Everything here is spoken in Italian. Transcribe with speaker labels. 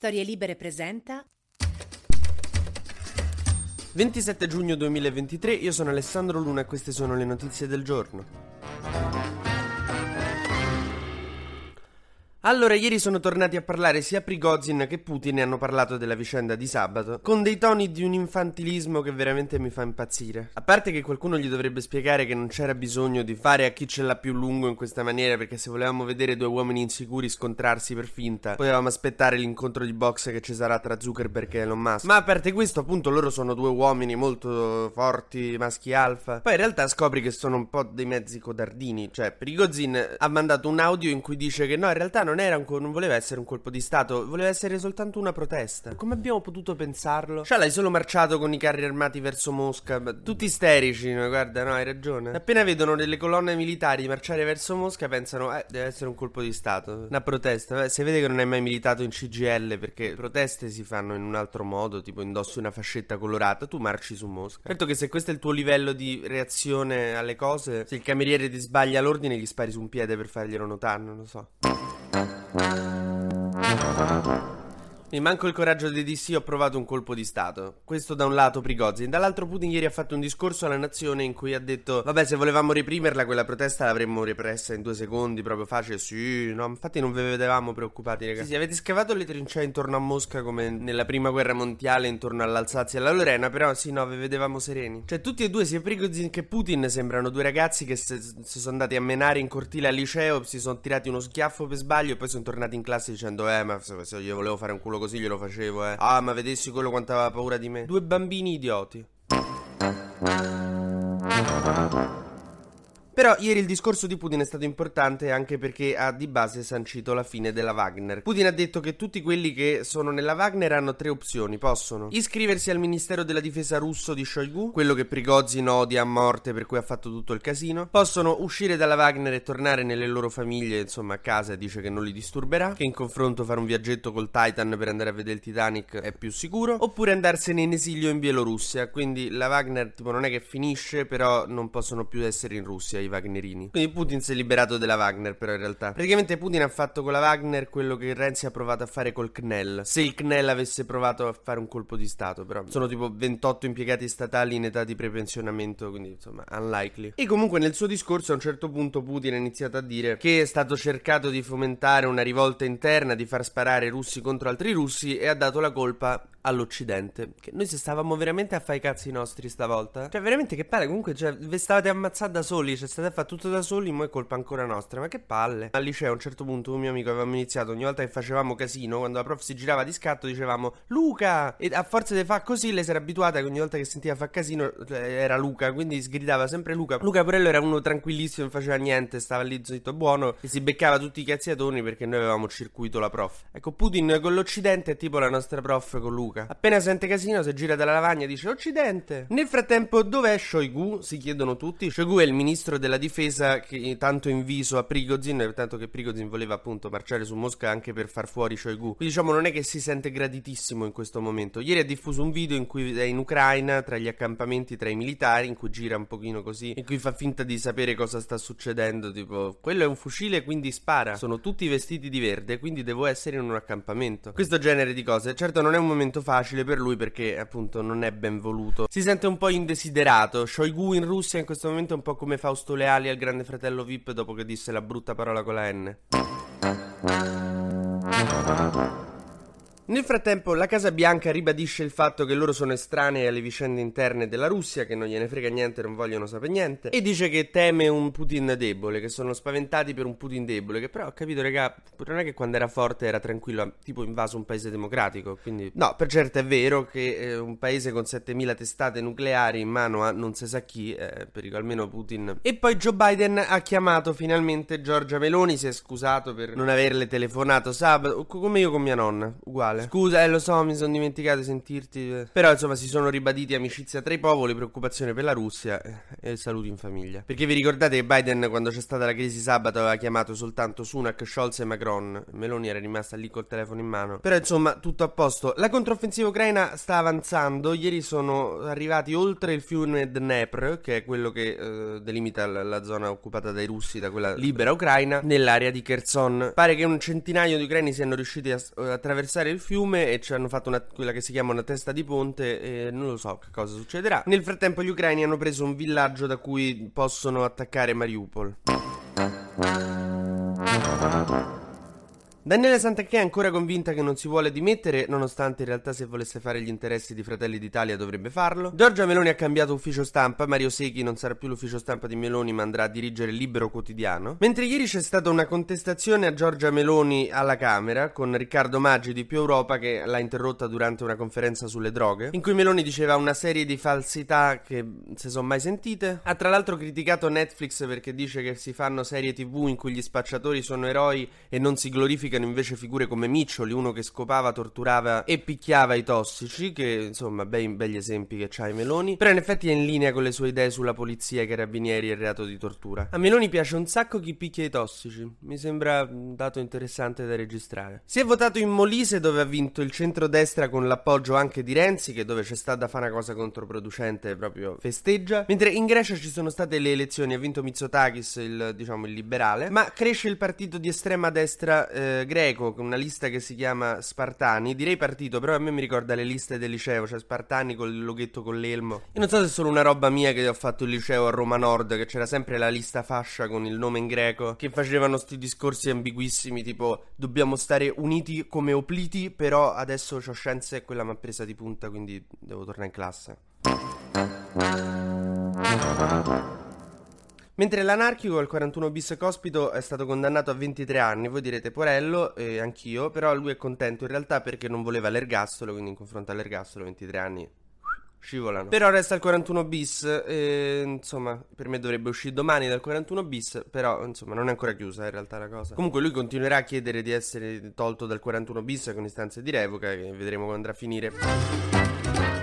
Speaker 1: Storie Libere presenta
Speaker 2: 27 giugno 2023, io sono Alessandro Luna e queste sono le notizie del giorno. Allora, ieri sono tornati a parlare sia Prigozhin che Putin e hanno parlato della vicenda di sabato, con dei toni di un infantilismo che veramente mi fa impazzire. A parte che qualcuno gli dovrebbe spiegare che non c'era bisogno di fare a chi ce l'ha più lungo in questa maniera, perché se volevamo vedere due uomini insicuri scontrarsi per finta, potevamo aspettare l'incontro di box che ci sarà tra Zuckerberg e Elon Musk. Ma a parte questo, appunto, loro sono due uomini molto forti, maschi alfa. Poi in realtà scopri che sono un po' dei mezzi codardini, cioè Prigozhin ha mandato un audio in cui dice che no, in realtà non non, era un, non voleva essere un colpo di Stato, voleva essere soltanto una protesta. Come abbiamo potuto pensarlo? Cioè, l'hai solo marciato con i carri armati verso Mosca. Tutti isterici, no? guarda, no, hai ragione. Appena vedono delle colonne militari marciare verso Mosca, pensano, eh, deve essere un colpo di Stato. Una protesta. Se vede che non hai mai militato in CGL, perché proteste si fanno in un altro modo, tipo indossi una fascetta colorata, tu marci su Mosca. Certo che se questo è il tuo livello di reazione alle cose, se il cameriere ti sbaglia l'ordine, gli spari su un piede per farglielo notare, non lo so. Thank you. Mi manco il coraggio di sì, ho provato un colpo di Stato. Questo da un lato Prigozhin, dall'altro Putin ieri ha fatto un discorso alla nazione in cui ha detto Vabbè, se volevamo reprimerla, quella protesta l'avremmo repressa in due secondi, proprio facile. Sì, no, infatti non vi vedevamo preoccupati, ragazzi. Sì, sì, avete scavato le trincee intorno a Mosca come nella prima guerra mondiale intorno all'Alsazia e alla Lorena, però sì, no, vi vedevamo sereni. Cioè, tutti e due, sia Prigozhin che Putin, sembrano due ragazzi che si sono andati a menare in cortile al liceo, si sono tirati uno schiaffo per sbaglio e poi sono tornati in classe dicendo Eh, ma se io volevo fare un culo così glielo facevo, eh. Ah, ma vedessi quello quanto aveva paura di me. Due bambini idioti. Però ieri il discorso di Putin è stato importante anche perché ha di base sancito la fine della Wagner. Putin ha detto che tutti quelli che sono nella Wagner hanno tre opzioni. Possono iscriversi al Ministero della Difesa russo di Shoigu, quello che Prigozhin odia a morte per cui ha fatto tutto il casino. Possono uscire dalla Wagner e tornare nelle loro famiglie, insomma a casa e dice che non li disturberà, che in confronto fare un viaggetto col Titan per andare a vedere il Titanic è più sicuro, oppure andarsene in esilio in Bielorussia. Quindi la Wagner tipo non è che finisce, però non possono più essere in Russia i Wagnerini. Quindi Putin si è liberato della Wagner, però in realtà. Praticamente Putin ha fatto con la Wagner quello che Renzi ha provato a fare col CNEL. Se il CNEL avesse provato a fare un colpo di Stato, però. Sono tipo 28 impiegati statali in età di prepensionamento, quindi insomma, unlikely. E comunque nel suo discorso a un certo punto Putin ha iniziato a dire che è stato cercato di fomentare una rivolta interna, di far sparare russi contro altri russi e ha dato la colpa all'Occidente. Che noi se stavamo veramente a fare i cazzi nostri stavolta. Cioè, veramente che palle. Comunque, cioè, vi stavate ammazzando da soli. Cioè, state a fare tutto da soli. Ma è colpa ancora nostra. Ma che palle. Al liceo, a un certo punto, un mio amico avevamo iniziato. Ogni volta che facevamo casino, quando la prof si girava di scatto, dicevamo Luca. E a forza di fare così, lei si era abituata che ogni volta che sentiva fare casino cioè, era Luca. Quindi sgridava sempre Luca. Luca Porello era uno tranquillissimo, non faceva niente. Stava lì zitto buono. E si beccava tutti i cazziatoni perché noi avevamo circuito la prof. Ecco, Putin con l'Occidente è tipo la nostra prof con Luca. Appena sente casino, si gira dalla lavagna e dice Occidente. Nel frattempo, dov'è Shoigu? Si chiedono tutti. Shoigu è il ministro della difesa che tanto inviso a Prigozhin, tanto che Prigozhin voleva appunto marciare su Mosca anche per far fuori Shoigu. Quindi diciamo non è che si sente graditissimo in questo momento. Ieri ha diffuso un video in cui è in Ucraina, tra gli accampamenti tra i militari, in cui gira un pochino così, in cui fa finta di sapere cosa sta succedendo, tipo quello è un fucile quindi spara. Sono tutti vestiti di verde, quindi devo essere in un accampamento. Questo genere di cose. Certo non è un momento facile per lui perché appunto non è ben voluto. Si sente un po' indesiderato. Shoigu in Russia in questo momento è un po' come Fausto Leali al grande fratello VIP dopo che disse la brutta parola con la N. Nel frattempo, la Casa Bianca ribadisce il fatto che loro sono estranei alle vicende interne della Russia, che non gliene frega niente, non vogliono sapere niente, e dice che teme un Putin debole, che sono spaventati per un Putin debole, che però ho capito, raga, non è che quando era forte era tranquillo, ha tipo invaso un paese democratico, quindi no, per certo è vero che eh, un paese con 7000 testate nucleari in mano a non si sa chi, eh, pericolo almeno Putin. E poi Joe Biden ha chiamato finalmente Giorgia Meloni, si è scusato per non averle telefonato sabato, come io con mia nonna, uguale male. Scusa, eh, lo so, mi sono dimenticato di sentirti. Però, insomma, si sono ribaditi amicizia tra i popoli, preoccupazione per la Russia eh, e saluti in famiglia. Perché vi ricordate che Biden, quando c'è stata la crisi sabato, aveva chiamato soltanto Sunak, Scholz e Macron. Meloni era rimasta lì col telefono in mano. Però, insomma, tutto a posto. La controffensiva ucraina sta avanzando. Ieri sono arrivati oltre il fiume Dnepr, che è quello che eh, delimita la, la, zona occupata dai russi, da quella libera ucraina, nell'area di Kherson. Pare che un centinaio di ucraini siano riusciti a, a attraversare il fiume e ci hanno fatto una, quella che si chiama una testa di ponte e non lo so che cosa succederà. Nel frattempo gli ucraini hanno preso un villaggio da cui possono attaccare Mariupol. Daniele Santacchè è ancora convinta che non si vuole dimettere, nonostante in realtà se volesse fare gli interessi di Fratelli d'Italia dovrebbe farlo. Giorgia Meloni ha cambiato ufficio stampa, Mario Secchi non sarà più l'ufficio stampa di Meloni ma andrà a dirigere Libero Quotidiano. Mentre ieri c'è stata una contestazione a Giorgia Meloni alla Camera con Riccardo Maggi di Più Europa che l'ha interrotta durante una conferenza sulle droghe, in cui Meloni diceva una serie di falsità che se sono mai sentite. Ha tra l'altro criticato Netflix perché dice che si fanno serie tv in cui gli spacciatori sono eroi e non si glorificano glorificano invece figure come Miccioli, uno che scopava, torturava e picchiava i tossici, che insomma bei, begli esempi che c'ha i Meloni, però in effetti è in linea con le sue idee sulla polizia, i carabinieri e il reato di tortura. A Meloni piace un sacco chi picchia i tossici, mi sembra un dato interessante da registrare. Si è votato in Molise dove ha vinto il centrodestra con l'appoggio anche di Renzi, che dove c'è stata da fare una cosa controproducente proprio festeggia, mentre in Grecia ci sono state le elezioni, ha vinto Mitsotakis, il, diciamo il liberale, ma cresce il partito di estrema destra eh, greco una lista che si chiama Spartani, direi partito, però a me mi ricorda le liste del liceo, cioè Spartani con il loghetto con l'elmo. Io non so se è solo una roba mia che ho fatto il liceo a Roma Nord, che c'era sempre la lista fascia con il nome in greco, che facevano sti discorsi ambiguissimi, tipo dobbiamo stare uniti come opliti, però adesso ho scienze e quella mi ha presa di punta, quindi devo tornare in classe. Mentre l'anarchico al 41 bis Cospito è stato condannato a 23 anni, voi direte Porello, e anch'io, però lui è contento in realtà perché non voleva l'ergastolo, quindi in confronto all'ergastolo 23 anni scivolano. Però resta il 41 bis, e, insomma, per me dovrebbe uscire domani dal 41 bis, però insomma non è ancora chiusa in realtà la cosa. Comunque lui continuerà a chiedere di essere tolto dal 41 bis con istanze di revoca, che vedremo quando andrà a finire.